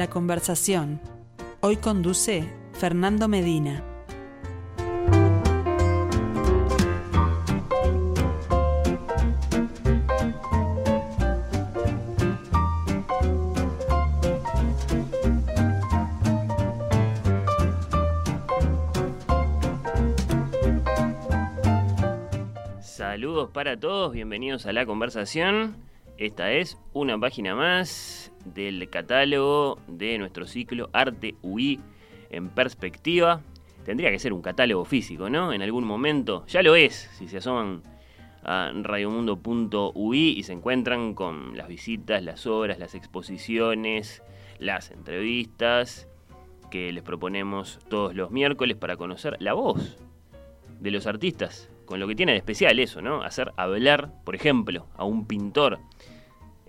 La conversación. Hoy conduce Fernando Medina. Saludos para todos, bienvenidos a la conversación. Esta es una página más del catálogo de nuestro ciclo Arte UI en perspectiva. Tendría que ser un catálogo físico, ¿no? En algún momento. Ya lo es, si se asoman a radiomundo.ui y se encuentran con las visitas, las obras, las exposiciones, las entrevistas que les proponemos todos los miércoles para conocer la voz de los artistas, con lo que tiene de especial eso, ¿no? Hacer hablar, por ejemplo, a un pintor.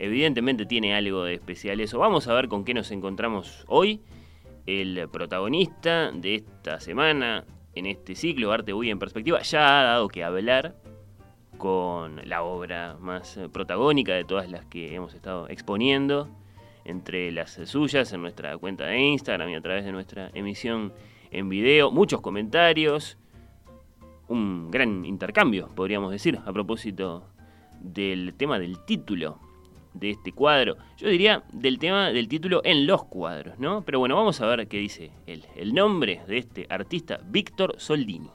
Evidentemente tiene algo de especial eso. Vamos a ver con qué nos encontramos hoy. El protagonista de esta semana en este ciclo Arte Uy en Perspectiva ya ha dado que hablar con la obra más protagónica de todas las que hemos estado exponiendo, entre las suyas en nuestra cuenta de Instagram y a través de nuestra emisión en video. Muchos comentarios, un gran intercambio, podríamos decir, a propósito del tema del título de este cuadro. Yo diría del tema del título en los cuadros, ¿no? Pero bueno, vamos a ver qué dice él. El nombre de este artista, Víctor Soldini.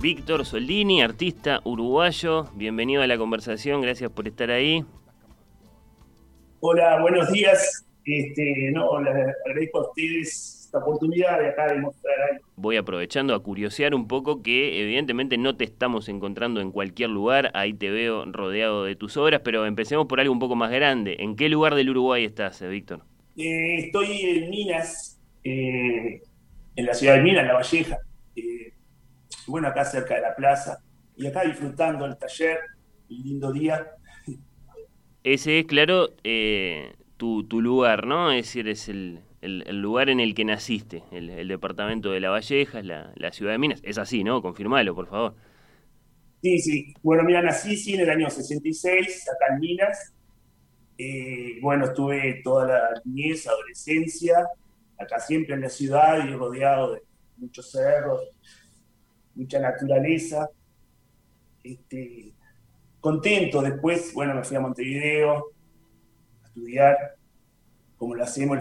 Víctor Soldini, artista uruguayo. Bienvenido a la conversación, gracias por estar ahí. Hola, buenos días. Este, no, les agradezco a ustedes esta oportunidad de acá de mostrar algo. Voy aprovechando a curiosear un poco que evidentemente no te estamos encontrando en cualquier lugar, ahí te veo rodeado de tus obras, pero empecemos por algo un poco más grande. ¿En qué lugar del Uruguay estás, eh, Víctor? Eh, estoy en Minas, eh, en la ciudad de Minas, La Valleja bueno, acá cerca de la plaza, y acá disfrutando el taller, un lindo día. Ese es, claro, eh, tu, lugar, ¿no? Es decir, es el, lugar en el que naciste, el, departamento de La Valleja, la, la, ciudad de Minas. Es así, ¿no? Confirmalo, por favor. Sí, sí. Bueno, mira, nací sí, en el año 66, acá en Minas. Eh, bueno, estuve toda la niñez, adolescencia, acá siempre en la ciudad y rodeado de muchos cerros, mucha naturaleza. Este, contento después, bueno, me fui a Montevideo a estudiar, como lo hacemos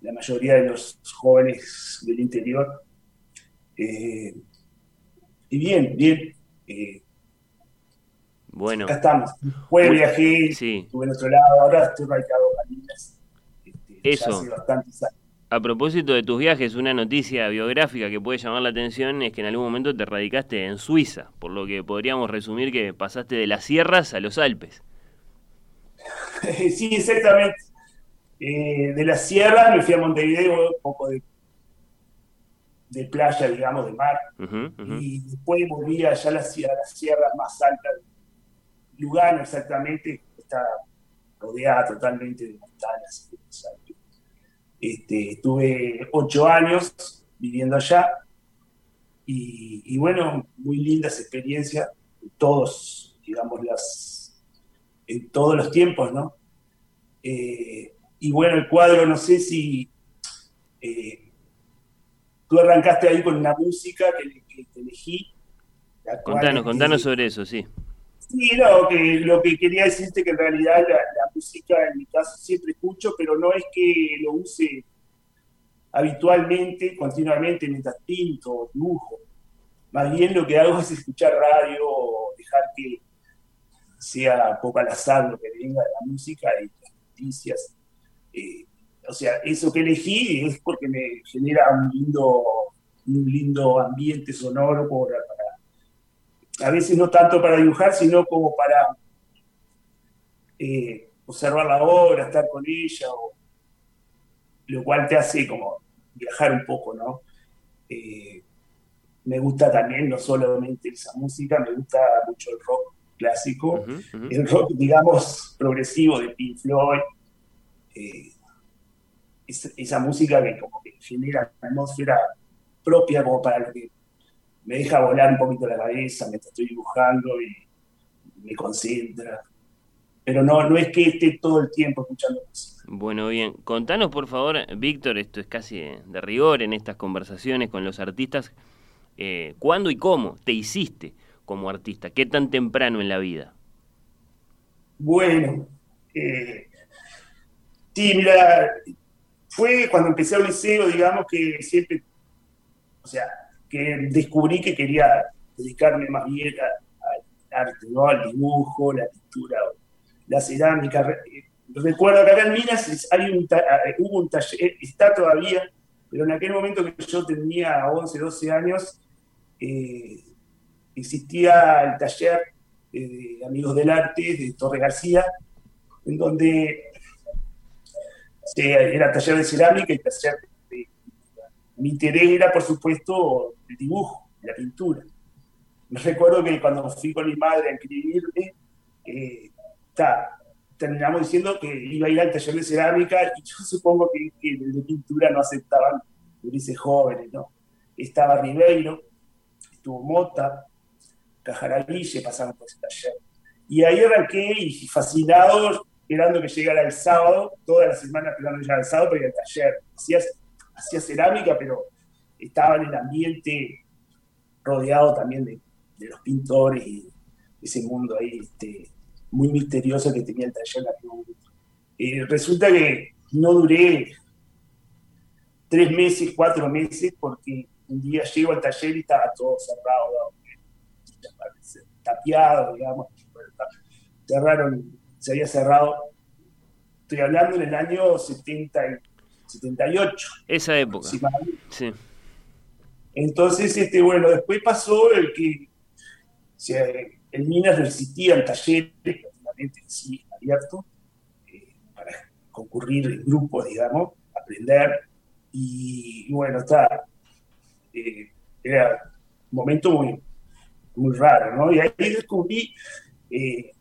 la mayoría de los jóvenes del interior. Eh, y bien, bien. Eh, bueno. Acá estamos. Fue viajé, sí. estuve en otro lado, ahora estoy radicado en este, Eso. hace bastantes años. A propósito de tus viajes, una noticia biográfica que puede llamar la atención es que en algún momento te radicaste en Suiza, por lo que podríamos resumir que pasaste de las sierras a los Alpes. Sí, exactamente. Eh, de las sierras me fui a Montevideo, un poco de, de playa, digamos, de mar, y después volví allá a las, sierras más altas. Lugano, exactamente, está rodeada totalmente de montañas. Este, estuve ocho años viviendo allá y, bueno, muy lindas experiencias, todos, digamos, las, en todos los tiempos, ¿no? Eh, y bueno, el cuadro, no sé si eh, tú arrancaste ahí con una música que, elegí. Contanos, contanos sobre eso, sí. Sí, no, que lo que quería decirte que en realidad la, música en mi caso siempre escucho, pero no es que lo use habitualmente, continuamente mientras pinto, dibujo. más bien lo que hago es escuchar radio dejar que sea poco al azar lo que venga de la música y las noticias. Eh, o sea, eso que elegí es porque me genera un lindo, un lindo ambiente sonoro para, a veces no tanto para dibujar, sino como para eh, observar la obra, estar con ella, lo cual te hace como viajar un poco, ¿no? Eh, me gusta también no solamente esa música, me gusta mucho el rock clásico, el rock, digamos, progresivo de Pink Floyd, eh, esa, música que como que genera una atmósfera propia como para lo que me deja volar un poquito la cabeza mientras estoy dibujando y me concentra. Pero no, no es que esté todo el tiempo escuchando música. Bueno, bien. Contanos, por favor, Víctor, esto es casi de rigor en estas conversaciones con los artistas. Eh, ¿Cuándo y cómo te hiciste como artista? ¿Qué tan temprano en la vida? Bueno, eh, sí, mira, fue cuando empecé al liceo, digamos, que siempre, o sea, que descubrí que quería dedicarme más bien al arte, ¿no? Al dibujo, la pintura, la cerámica. Recuerdo que acá en Minas hay un, hubo un taller, está todavía, pero en aquel momento que yo tenía 11, 12 años, eh, existía el taller de Amigos del Arte de Torre García, en donde era taller de cerámica y taller Mi interés era, por supuesto, el dibujo, la pintura. Me recuerdo que cuando fui con mi madre a inscribirme, eh, terminamos diciendo que iba a ir al taller de cerámica y yo supongo que, el de pintura no aceptaban gurises jóvenes, ¿no? Estaba Ribeiro, estuvo Mota, Cajaraville, pasaron por ese taller. Y ahí arranqué y fascinado, esperando que llegara el sábado, toda la semana esperando que llegara el sábado para ir al taller. Hacía, hacía cerámica, pero estaba en el ambiente rodeado también de, los pintores y ese mundo ahí este, muy misterioso que tenía el taller. Eh, resulta que no duré tres meses, cuatro meses, porque un día llego al taller y estaba todo cerrado, tapiado, digamos, cerraron, se había cerrado, estoy hablando en el año 70 78. Esa época. Sí. Entonces, este, bueno, después pasó el que en Minas no existían talleres, prácticamente sí abiertos, eh, para concurrir en grupos, digamos, aprender. Y, bueno, está, eh, era un momento muy, muy raro, ¿no? Y ahí descubrí eh,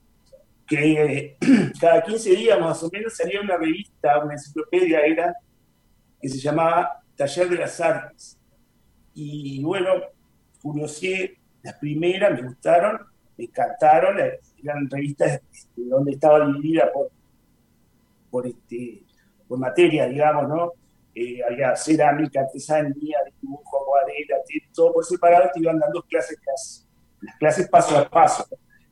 que cada 15 días más o menos salía una revista, una enciclopedia era, que se llamaba Taller de las Artes. Y bueno, curioseé las primeras, me gustaron, me encantaron, eran revistas este, donde estaba dividida por, por, este, por materia, digamos, ¿no? Eh, había cerámica, artesanía, dibujo, acuarela, todo por separado, te iban dando clases, clases, las clases paso a paso.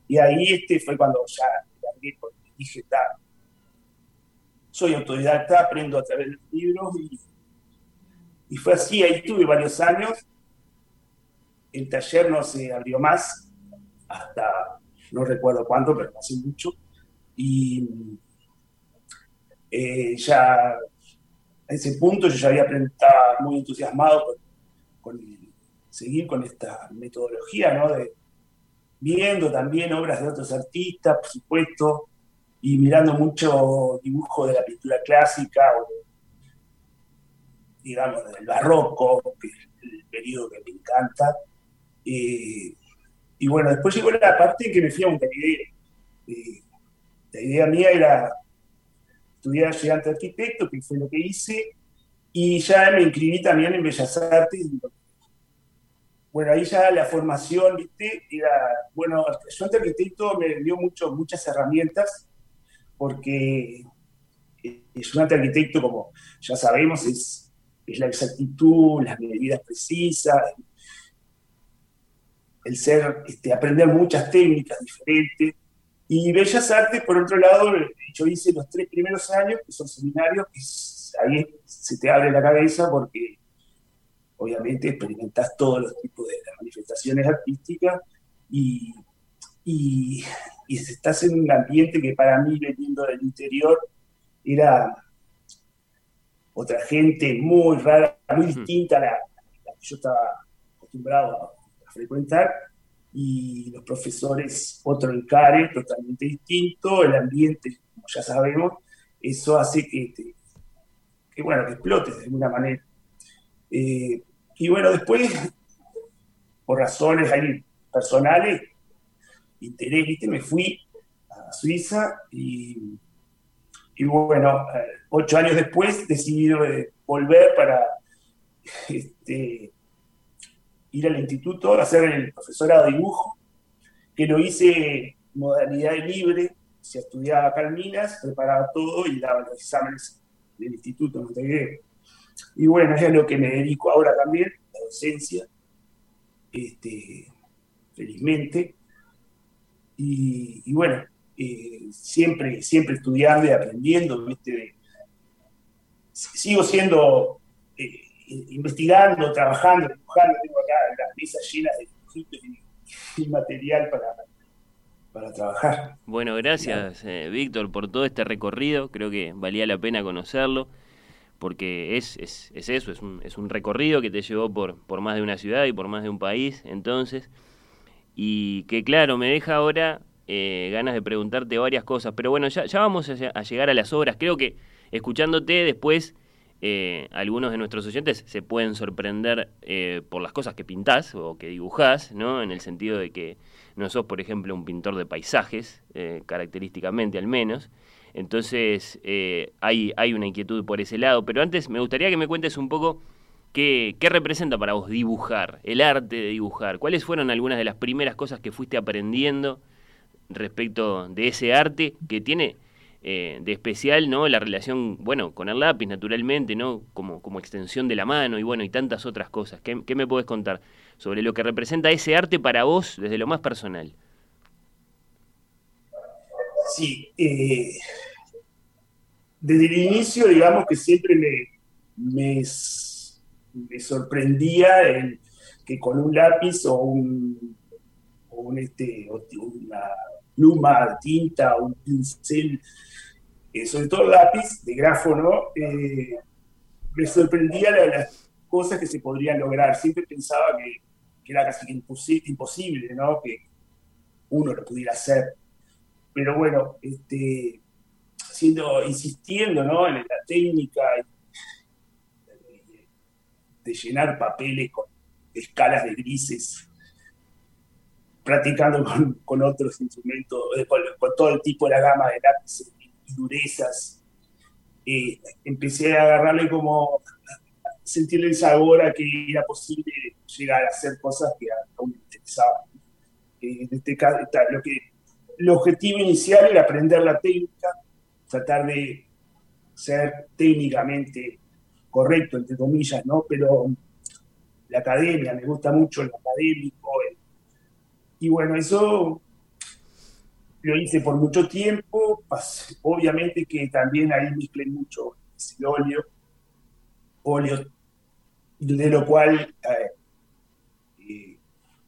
Y ahí este fue cuando ya dije, soy autodidacta, aprendo a través de los libros y, fue así, ahí tuve varios años. El taller no se abrió más hasta no recuerdo cuánto, pero hace mucho. Y eh, ya a ese punto yo ya había estaba muy entusiasmado con, seguir con esta metodología, ¿no? De, viendo también obras de otros artistas, por supuesto, y mirando mucho dibujo de la pintura clásica o digamos del barroco, que es el periodo que me encanta. Eh, y bueno, después llegó la parte que me fui a Montevideo. Eh, la idea mía era estudiar llegante arquitecto, que fue lo que hice, y ya me inscribí también en Bellas Artes. Bueno, ahí ya la formación, ¿viste? Era, bueno, ante arquitecto me dio mucho, muchas herramientas, porque el ayudante arquitecto, como ya sabemos, es, es la exactitud, las medidas precisas, el ser, este, aprender muchas técnicas diferentes. Y Bellas Artes, por otro lado, yo hice los tres primeros años, que son seminarios, ahí se te abre la cabeza porque obviamente experimentás todos los tipos de manifestaciones artísticas y, estás en un ambiente que para mí, veniendo del interior, era otra gente muy rara, muy distinta a la, que yo estaba acostumbrado a, frecuentar, y los profesores otro encare totalmente distinto, el ambiente, como ya sabemos, eso hace que, que bueno, que explotes de alguna manera. Eh, y bueno, después, por razones ahí personales, interés, ¿viste? me fui a Suiza y, y bueno, ocho años después decidí eh, volver para este, ir al instituto a hacer el profesorado de dibujo, que lo hice modalidad libre, se estudiaba acá en Minas, preparaba todo y daba los exámenes del instituto en Montevideo. Y bueno, es a lo que me dedico ahora también, la docencia, este, felizmente. Y, bueno, eh, siempre, siempre estudiando y aprendiendo, sigo siendo, eh, investigando, trabajando, dibujando, tengo acá las mesas llenas de dibujitos y, material para, para trabajar. Bueno, gracias eh, Víctor por todo este recorrido, creo que valía la pena conocerlo porque es, es, es eso, es un, es un, recorrido que te llevó por, por más de una ciudad y por más de un país, entonces, y que claro, me deja ahora eh, ganas de preguntarte varias cosas, pero bueno, ya, vamos a, llegar a las obras, creo que escuchándote después, eh, algunos de nuestros oyentes se pueden sorprender eh, por las cosas que pintás o que dibujás, ¿no? En el sentido de que no sos, por ejemplo, un pintor de paisajes, característicamente al menos, entonces eh, hay, hay una inquietud por ese lado. Pero antes me gustaría que me cuentes un poco qué, representa para vos dibujar, el arte de dibujar. ¿Cuáles fueron algunas de las primeras cosas que fuiste aprendiendo respecto de ese arte que tiene eh, de especial no la relación bueno con el lápiz naturalmente no como, como extensión de la mano y bueno y tantas otras cosas. ¿Qué, ¿Qué, me podés contar sobre lo que representa ese arte para vos desde lo más personal Sí, eh, desde el inicio, digamos que siempre me, sorprendía el, que con un lápiz o un, este, una pluma, tinta, un pincel, eh, sobre todo lápiz de grafo, eh, me sorprendía las cosas que se podrían lograr. Siempre pensaba que, que era casi imposible, ¿no? Que uno lo pudiera hacer pero bueno, este, siendo, insistiendo ¿no? en la técnica llenar papeles con escalas de grises, practicando con, otros instrumentos, eh, con, todo el tipo de la gama de lápices y durezas, eh, empecé a agarrarle como sentirle el sabor a que era posible llegar a hacer cosas que a interesaban. Eh, en este caso, lo que el objetivo inicial era aprender la técnica, tratar de ser técnicamente correcto, entre comillas, ¿no? Pero la academia, me gusta mucho el académico. y bueno, eso lo hice por mucho tiempo. Obviamente que también ahí mezclé mucho el óleo, óleo, de lo cual eh, eh,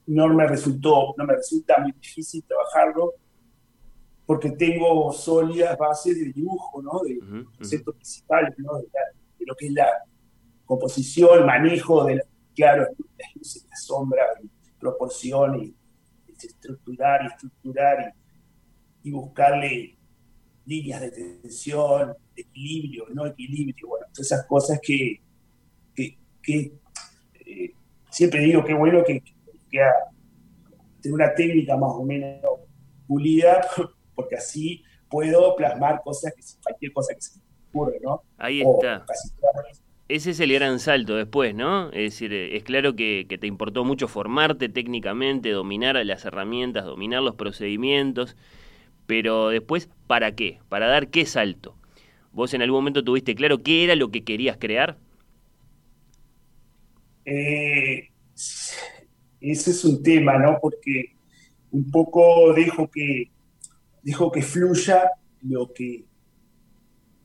no me resultó, no me resulta muy difícil trabajarlo porque tengo sólidas bases de dibujo, ¿no? de conceptos principales, ¿no? de, lo que es la composición, manejo de, claro, las luces, las sombras, proporción, y, estructurar y estructurar y, buscarle líneas de tensión, de equilibrio, no equilibrio, bueno, todas esas cosas que, eh, siempre digo que bueno que, que tener una técnica más o menos pulida porque así puedo plasmar cosas que cualquier cosa que se ocurre, ¿no? Ahí está. Ese es el gran salto después, ¿no? Es decir, es claro que, te importó mucho formarte técnicamente, dominar las herramientas, dominar los procedimientos, pero después, ¿para qué? ¿Para dar qué salto? ¿Vos en algún momento tuviste claro qué era lo que querías crear? Eh, ese es un tema, ¿no? Porque un poco dejo que dejo que fluya lo que,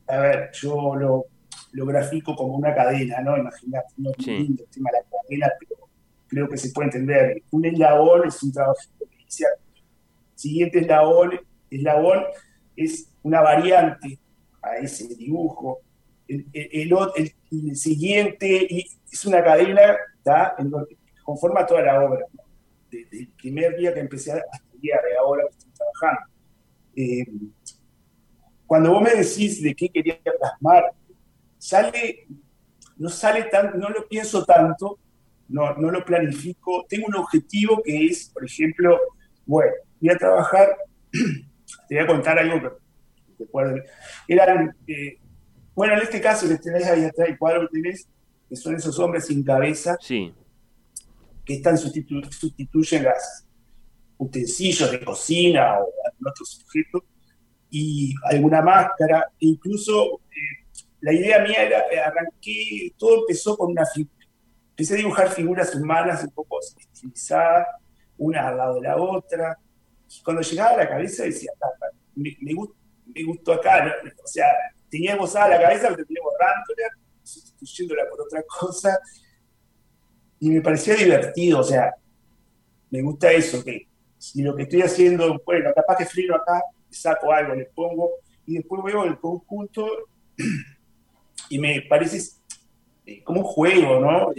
a ver, yo lo, lo grafico como una cadena, ¿no? Imagínate, no es lindo el tema de la cadena, pero creo que se puede entender. Un eslabón es un trabajo inicial. Siguiente eslabón, eslabón es una variante a ese dibujo. El, el, siguiente es una cadena en donde conforma toda la obra, desde el primer día que empecé hasta el día de ahora que estoy trabajando. Eh, cuando vos me decís de qué quería plasmar, sale, no sale tan, no lo pienso tanto, no, no lo planifico. Tengo un objetivo que es, por ejemplo, bueno, voy a trabajar, te voy a contar algo que recuerdo. Eran, eh, bueno, en este caso que tenés ahí atrás, el cuadro que tenés, que son esos hombres sin cabeza, sí. que están sustituyen los utensilios de cocina o algún otro sujeto, y alguna máscara, incluso eh, la idea mía era, eh, arranqué, todo empezó con una figura, empecé a dibujar figuras humanas un poco estilizadas, una al lado de la otra, y cuando llegaba a la cabeza decía, ah, me, me, gustó acá, o sea, tenía a la cabeza, pero tenía borrándola, sustituyéndola por otra cosa, y me parecía divertido, o sea, me gusta eso, que si lo que estoy haciendo, bueno, capaz que freno acá, saco algo, le pongo, y después veo el conjunto y me parece como un juego, ¿no?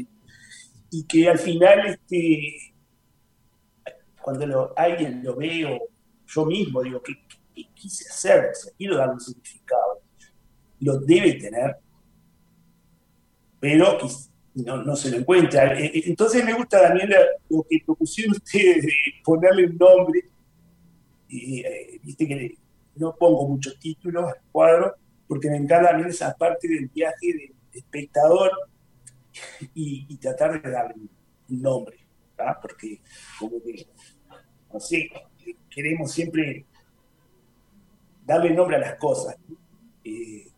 Y, que al final, este, cuando alguien lo veo, yo mismo digo, ¿qué, quise hacer? quiero darle un significado. Lo debe tener, pero no, no, se lo encuentra. Eh, eh, entonces me gusta, Daniela, lo que propusieron ustedes de ponerle un nombre y eh, viste que no pongo muchos títulos al cuadro, porque me encanta también esa parte del viaje del espectador y, tratar de darle un nombre, porque como que, no sé, queremos siempre darle nombre a las cosas. Eh,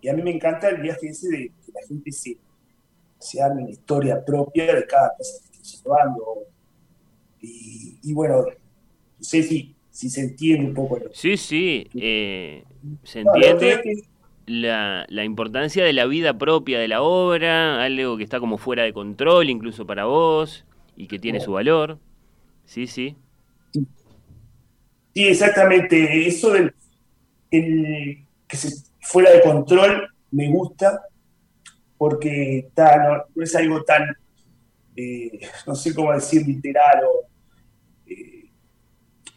y a mí me encanta el viaje ese de que la gente se, se arme una historia propia de cada cosa que esté llevando. Y bueno, no sé si si se entiende un poco. Sí, sí, eh, se entiende la, la, importancia de la vida propia de la obra, algo que está como fuera de control incluso para vos y que tiene su valor. Sí, sí. Sí, exactamente. Eso del el, que se fuera de control me gusta porque está, no, es algo tan, eh, no sé cómo decir, literal o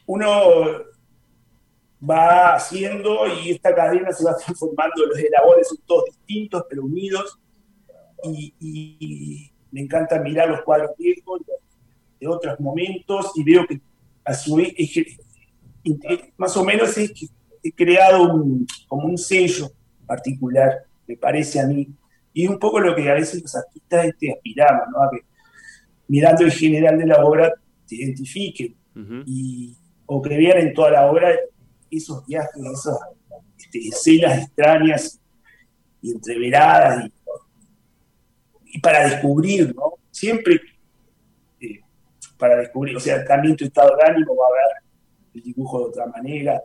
uno va haciendo y esta cadena se va transformando, los elabores son todos distintos pero unidos. Y, me encanta mirar los cuadros viejos de otros momentos y veo que a su vez más o menos he, he creado como un sello particular, me parece a mí, y es un poco lo que a veces los artistas este, aspiramos, ¿no? a que mirando el general de la obra te identifiquen. Y, o que vean en toda la obra esos viajes, esas este, escenas extrañas y entreveradas y, para descubrir, ¿no? Siempre eh, para descubrir, o sea, también tu estado de ánimo va a ver el dibujo de otra manera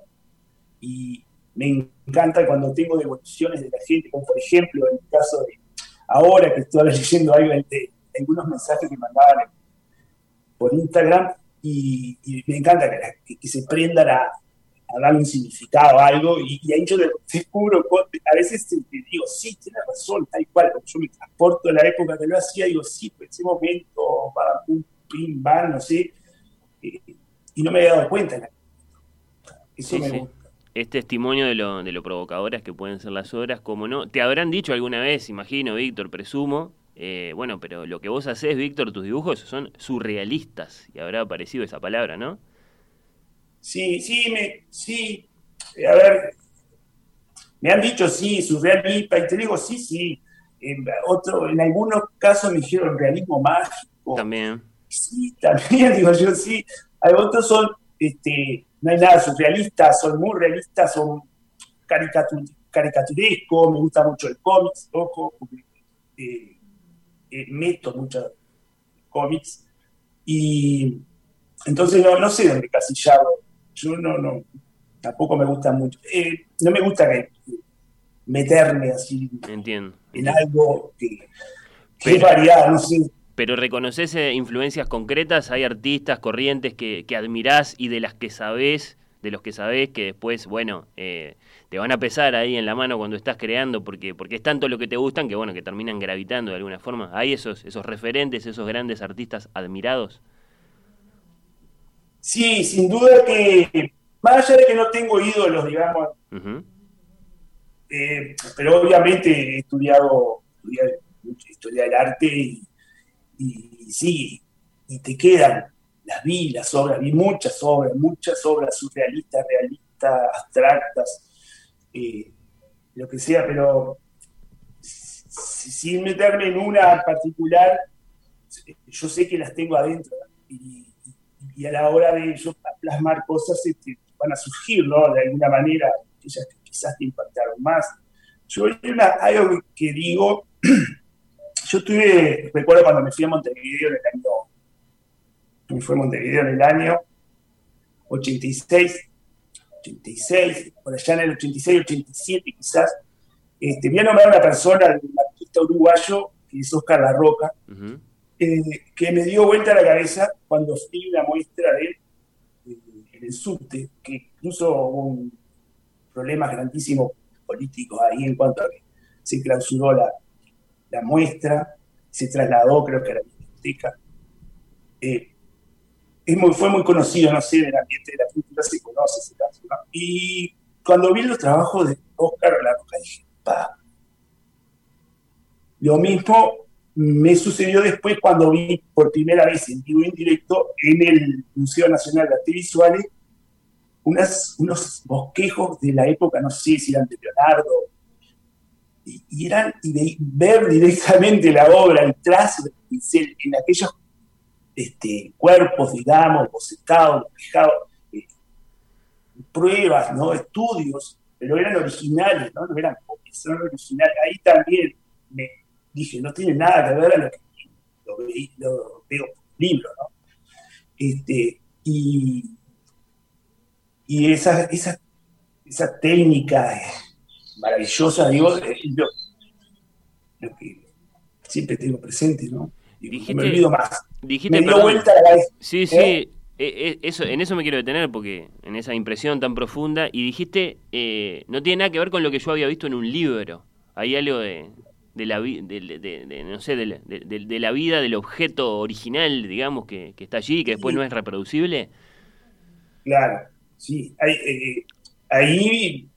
y me encanta cuando tengo devoluciones de la gente, como por ejemplo en el caso de ahora que estoy leyendo algo algunos mensajes que mandaban por Instagram, y, me encanta que, se prendan a, a, darle un significado a algo y, ahí yo descubro, a veces digo, sí, tiene razón, tal cual, yo me transporto a la época que lo hacía, digo, sí, en ese momento, para un pin, van, no sé, eh, y no me había dado cuenta. Eso me gusta es testimonio de lo, de lo provocadoras que pueden ser las obras, como no. Te habrán dicho alguna vez, imagino, Víctor, presumo, eh, bueno, pero lo que vos haces, Víctor, tus dibujos son surrealistas, y habrá aparecido esa palabra, ¿no? Sí, sí, me, sí. A ver, me han dicho sí, surrealista, y te digo sí, sí. En, otro, en algunos casos me dijeron realismo mágico. También. Sí, también digo yo sí. Hay otros son, este, no hay nada surrealista, son muy realistas, son caricaturescos, me gusta mucho el cómic, ojo, eh, eh, meto muchos cómics y entonces no, no sé dónde casillarlo. Yo no, no, tampoco me gusta mucho. Eh, no me gusta que meterme así Entiendo. en algo que, es variado, no sé. Pero reconoces eh, influencias concretas, hay artistas, corrientes que, que admirás y de las que sabés, de los que sabés que después, bueno, eh, te van a pesar ahí en la mano cuando estás creando, porque, porque es tanto lo que te gustan que bueno, que terminan gravitando de alguna forma. ¿Hay esos, esos referentes, esos grandes artistas admirados? Sí, sin duda que, más allá de que no tengo ídolos, digamos, eh, pero obviamente he estudiado, historia del arte y, sí, y te quedan, las vi, las obras, vi muchas obras, muchas obras surrealistas, realistas, abstractas, eh, lo que sea, pero sin meterme en una en particular, yo sé que las tengo adentro y, a la hora de yo plasmar cosas este, van a surgir, ¿no? De alguna manera, ellas quizás te impactaron más. Yo una, algo que digo, yo tuve, recuerdo cuando me fui a Montevideo en el año, me fui a Montevideo en el año 86, 86, por allá en el 86, 87 quizás, este, voy a nombrar a una persona, un artista uruguayo, que es Oscar La Roca, eh, que me dio vuelta a la cabeza cuando fui una muestra de él eh, en el subte, que incluso hubo problemas grandísimos políticos ahí en cuanto a que se clausuró la, la muestra, se trasladó creo que a la biblioteca. Eh, fue muy conocido, no sé, en el ambiente de la cultura se conoce ese caso. Y cuando vi los trabajos de Oscar Roca, dije, pa. Lo mismo me sucedió después cuando vi por primera vez en vivo en directo en el Museo Nacional de Artes Visuales unas, unos bosquejos de la época, no sé si eran de Leonardo, y, eran, y de ver directamente la obra, el trazo del pincel en aquellos este, cuerpos, digamos, bocecados, fijados, eh, pruebas, ¿no? estudios, pero eran originales, no, no eran copias, originales. Ahí también me dije, no tiene nada que ver a lo que lo, veo en libro, ¿no? Este, y, y esa, esa, esa técnica maravillosa, digo, es lo que siempre tengo presente, ¿no? Dijiste, me olvido más. Dijiste, me vuelta la cabeza. Sí, sí, ¿Eh? E, e, eso, en eso me quiero detener porque en esa impresión tan profunda y dijiste eh, no tiene nada que ver con lo que yo había visto en un libro hay algo de, de la de, no sé de, de, la vida del objeto original digamos que, que está allí que después no es reproducible claro sí eh, ahí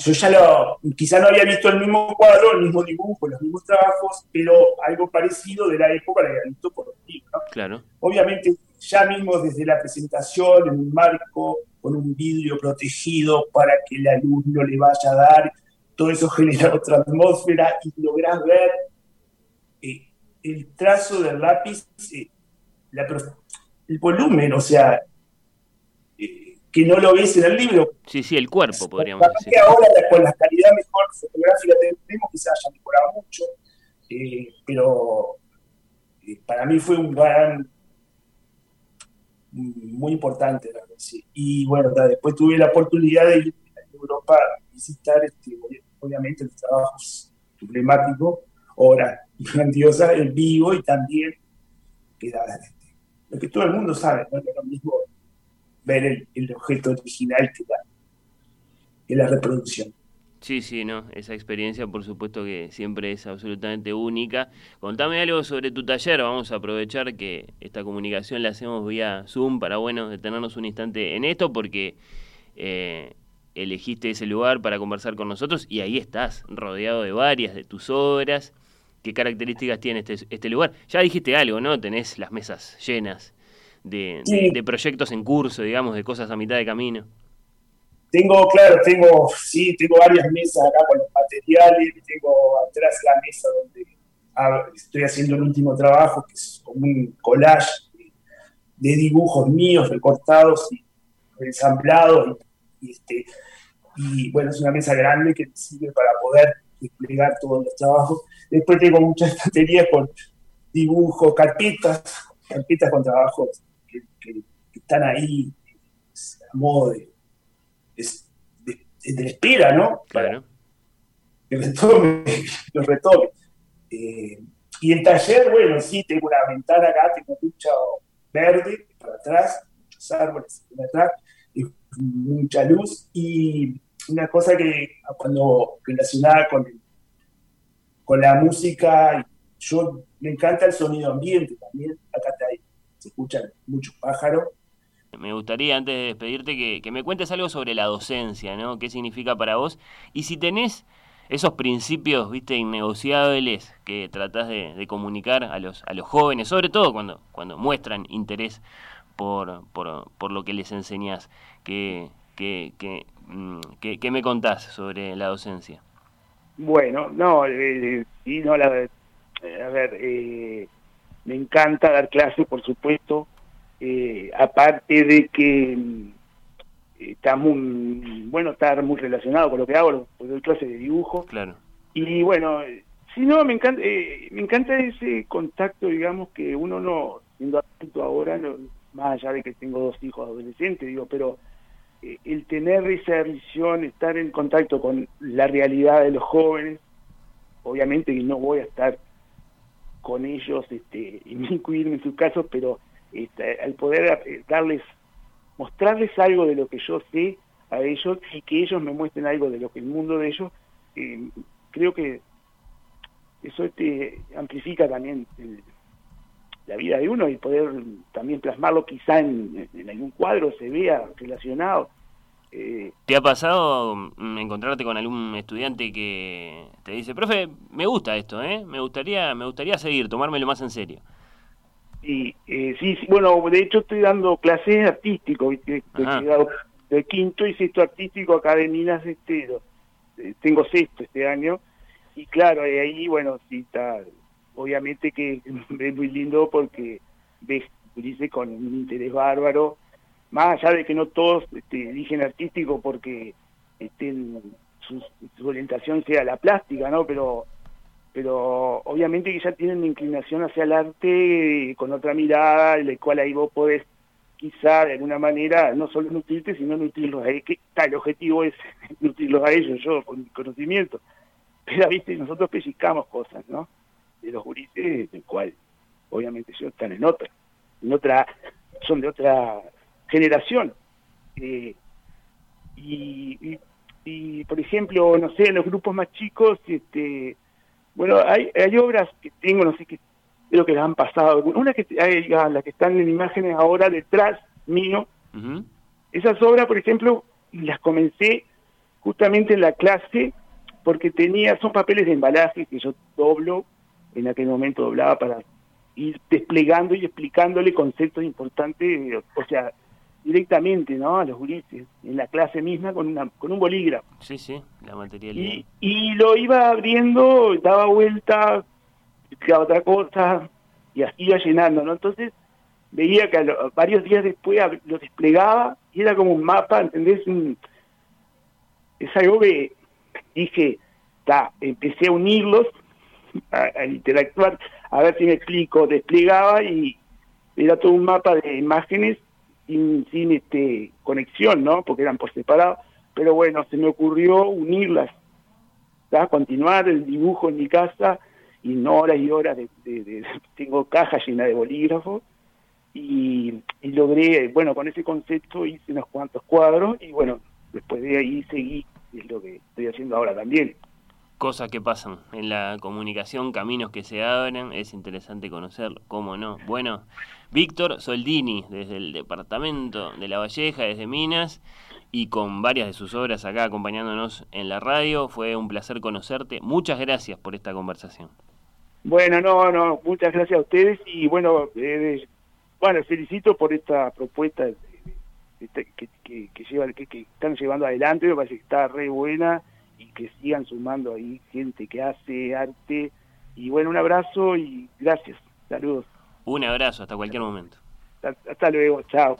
yo ya lo, quizá no había visto el mismo cuadro, el mismo dibujo, los mismos trabajos, pero algo parecido de la época lo había visto por los libros. Claro. Obviamente, ya mismo desde la presentación, en un marco, con un vidrio protegido para que la luz no le vaya a dar, todo eso genera otra atmósfera y lográs ver eh, el trazo del lápiz, eh, el volumen, o sea, que no lo ves en el libro. Sí, sí, el cuerpo, podríamos decir. Que ahora con la calidad mejor fotográfica tenemos, quizás haya mejorado mucho, eh, pero eh, para mí fue un gran, muy importante, Y bueno, después tuve la oportunidad de ir a Europa a visitar, este, obviamente, los trabajos emblemáticos, obras grandiosas en vivo y también, que lo que todo el mundo sabe, ¿no? lo mismo ver el, objeto original que la, la reproducción. Sí, sí, no, esa experiencia por supuesto que siempre es absolutamente única. Contame algo sobre tu taller, vamos a aprovechar que esta comunicación la hacemos vía Zoom para, bueno, detenernos un instante en esto porque eh, elegiste ese lugar para conversar con nosotros y ahí estás, rodeado de varias de tus obras. ¿Qué características tiene este, este lugar? Ya dijiste algo, ¿no? Tenés las mesas llenas de, proyectos en curso, digamos, de cosas a mitad de camino? Tengo, claro, tengo, sí, tengo varias mesas acá con los materiales, tengo atrás la mesa donde estoy haciendo el último trabajo, que es como un collage de, dibujos míos recortados y ensamblados. Y, este, y bueno, es una mesa grande que me sirve para poder desplegar todos los trabajos. Después tengo muchas baterías con dibujos, carpetas, carpetas con trabajos están ahí a modo de, de, espera, ¿no? Claro. que retome, lo retome. Eh, y el taller, bueno, sí, tengo una ventana acá, tengo mucho verde para atrás, muchos árboles para atrás, y mucha luz. Y una cosa que cuando relacionada con, con la música, yo me encanta el sonido ambiente también. Acá se escuchan muchos pájaros. Me gustaría, antes de despedirte, que, que, me cuentes algo sobre la docencia, ¿no? ¿Qué significa para vos? Y si tenés esos principios, viste, innegociables que tratás de, comunicar a los, a los jóvenes, sobre todo cuando, cuando muestran interés por, por, por lo que les enseñás. ¿Qué, qué, qué, mm, qué, me contás sobre la docencia? Bueno, no, eh, sí, no, la, a ver, eh, me encanta dar clases, por supuesto, eh, aparte de que está muy, bueno, estar muy relacionado con lo que hago, porque doy clases de dibujo. Claro. Y bueno, si no, me encanta, eh, me encanta ese contacto, digamos, que uno no, siendo adulto ahora, más allá de que tengo dos hijos adolescentes, digo, pero eh, el tener esa visión, estar en contacto con la realidad de los jóvenes, obviamente que no voy a estar con ellos, este, incluirme en sus casos, pero este, al poder eh, darles mostrarles algo de lo que yo sé a ellos y que ellos me muestren algo de lo que el mundo de ellos, eh, creo que eso te amplifica también la vida de uno y poder también plasmarlo quizá en, algún cuadro, se vea relacionado. Eh, ¿Te ha pasado mm, encontrarte con algún estudiante que te dice, profe, me gusta esto, ¿eh? me gustaría, me gustaría seguir, tomármelo más en serio? Y eh, sí, sí, bueno, de hecho estoy dando clases artísticos, estoy llegado de quinto y sexto artístico acá de Minas Estero. Eh, tengo sexto este año y claro, ahí, bueno, sí está, obviamente que es muy lindo porque ves, dice con un interés bárbaro, más allá de que no todos este, eligen artístico porque estén, su, su orientación sea la plástica, ¿no? Pero pero obviamente que ya tienen una inclinación hacia el arte con otra mirada, en la cual ahí vos podés quizá de alguna manera no solo nutrirte, sino nutrirlos a ellos, que el objetivo es nutrirlos a ellos, yo con mi conocimiento. Pero viste, nosotros pellizcamos cosas, ¿no? De los gurises, del cual obviamente ellos están en otra, en otra, son de otra generación. Eh, y, y, por ejemplo, no sé, en los grupos más chicos, este bueno, hay, hay obras que tengo, no sé qué, creo que las han pasado. Una que hay, las que están en imágenes ahora detrás mío. Esas obras, por ejemplo, las comencé justamente en la clase porque tenía, son papeles de embalaje que yo doblo, en aquel momento doblaba para ir desplegando y explicándole conceptos importantes, o sea, directamente, ¿no? A los gurises, en la clase misma con una con un bolígrafo. Sí, sí, la materialidad. Y, y lo iba abriendo, daba vuelta, explicaba otra cosa y así iba llenando, ¿no? Entonces veía que varios días después lo desplegaba y era como un mapa, ¿entendés? es algo que dije, ta, empecé a unirlos, a, a interactuar, a ver si me explico, desplegaba y era todo un mapa de imágenes sin, este, conexión, ¿no? Porque eran por separado. Pero bueno, se me ocurrió unirlas, continuar el dibujo en mi casa y no horas y horas de, tengo cajas llenas de bolígrafos y, logré, bueno, con ese concepto hice unos cuantos cuadros y bueno, después de ahí seguí, es lo que estoy haciendo ahora también cosas que pasan en la comunicación, caminos que se abren, es interesante conocerlo, cómo no. Bueno, Víctor Soldini, desde el departamento de La Valleja, desde Minas, y con varias de sus obras acá acompañándonos en la radio, fue un placer conocerte. Muchas gracias por esta conversación. Bueno, no, no, muchas gracias a ustedes y bueno, eh, bueno, felicito por esta propuesta que, que, que, que están llevando adelante, me parece que está re buena y que sigan sumando ahí gente que hace arte. Y bueno, un abrazo y gracias. Saludos. Un abrazo, hasta cualquier momento. Hasta, luego, chao.